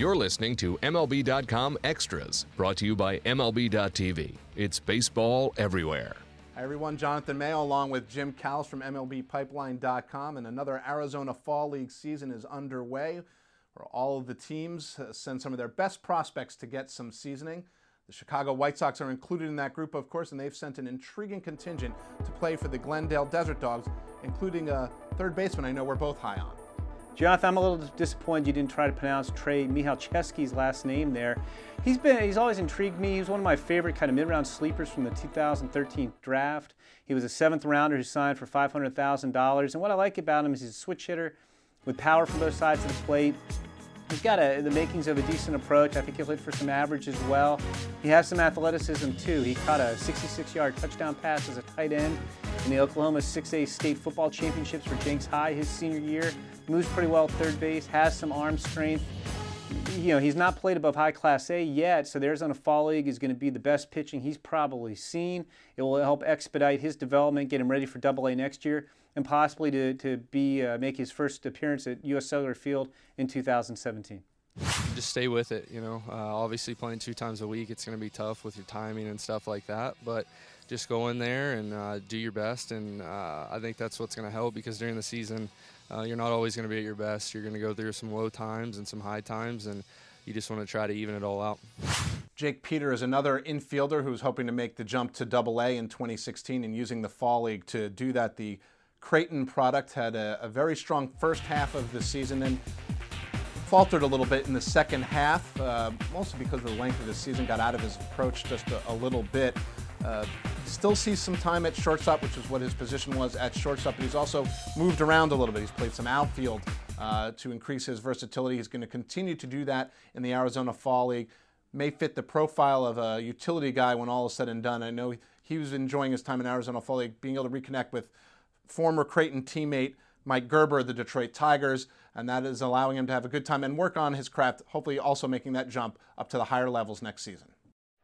You're listening to MLB.com Extras, brought to you by MLB.tv. It's baseball everywhere. Hi, everyone. Jonathan Mayo along with Jim Callis from MLBPipeline.com. And another Arizona Fall League season is underway where all of the teams uh, send some of their best prospects to get some seasoning. The Chicago White Sox are included in that group, of course, and they've sent an intriguing contingent to play for the Glendale Desert Dogs, including a third baseman I know we're both high on. Jonathan, I'm a little disappointed you didn't try to pronounce Trey Michalczewski's last name there. He's been he's always intrigued me. He was one of my favorite kind of mid-round sleepers from the 2013 draft. He was a seventh rounder who signed for $500,000. And what I like about him is he's a switch hitter with power from both sides of the plate. He's got a, the makings of a decent approach. I think he'll hit for some average as well. He has some athleticism too. He caught a 66-yard touchdown pass as a tight end in the Oklahoma 6A state football championships for Jenks High his senior year. Moves pretty well third base, has some arm strength. You know, he's not played above high class A yet, so there's on a fall league is going to be the best pitching he's probably seen. It will help expedite his development, get him ready for Double A next year and possibly to, to be uh, make his first appearance at U.S. Cellular Field in 2017. Just stay with it, you know. Uh, obviously, playing two times a week, it's going to be tough with your timing and stuff like that. But just go in there and uh, do your best, and uh, I think that's what's going to help because during the season, uh, you're not always going to be at your best. You're going to go through some low times and some high times, and you just want to try to even it all out. Jake Peter is another infielder who's hoping to make the jump to Double A in 2016 and using the fall league to do that. The Creighton product had a, a, very strong first half of the season and faltered a little bit in the second half, uh, mostly because of the length of the season, got out of his approach just a, a little bit. Uh, still sees some time at shortstop, which is what his position was at shortstop, but he's also moved around a little bit. He's played some outfield uh, to increase his versatility. He's going to continue to do that in the Arizona Fall League. May fit the profile of a utility guy when all is said and done. I know he was enjoying his time in Arizona Fall League, being able to reconnect with former Creighton teammate Mike Gerber, the Detroit Tigers, and that is allowing him to have a good time and work on his craft, hopefully also making that jump up to the higher levels next season.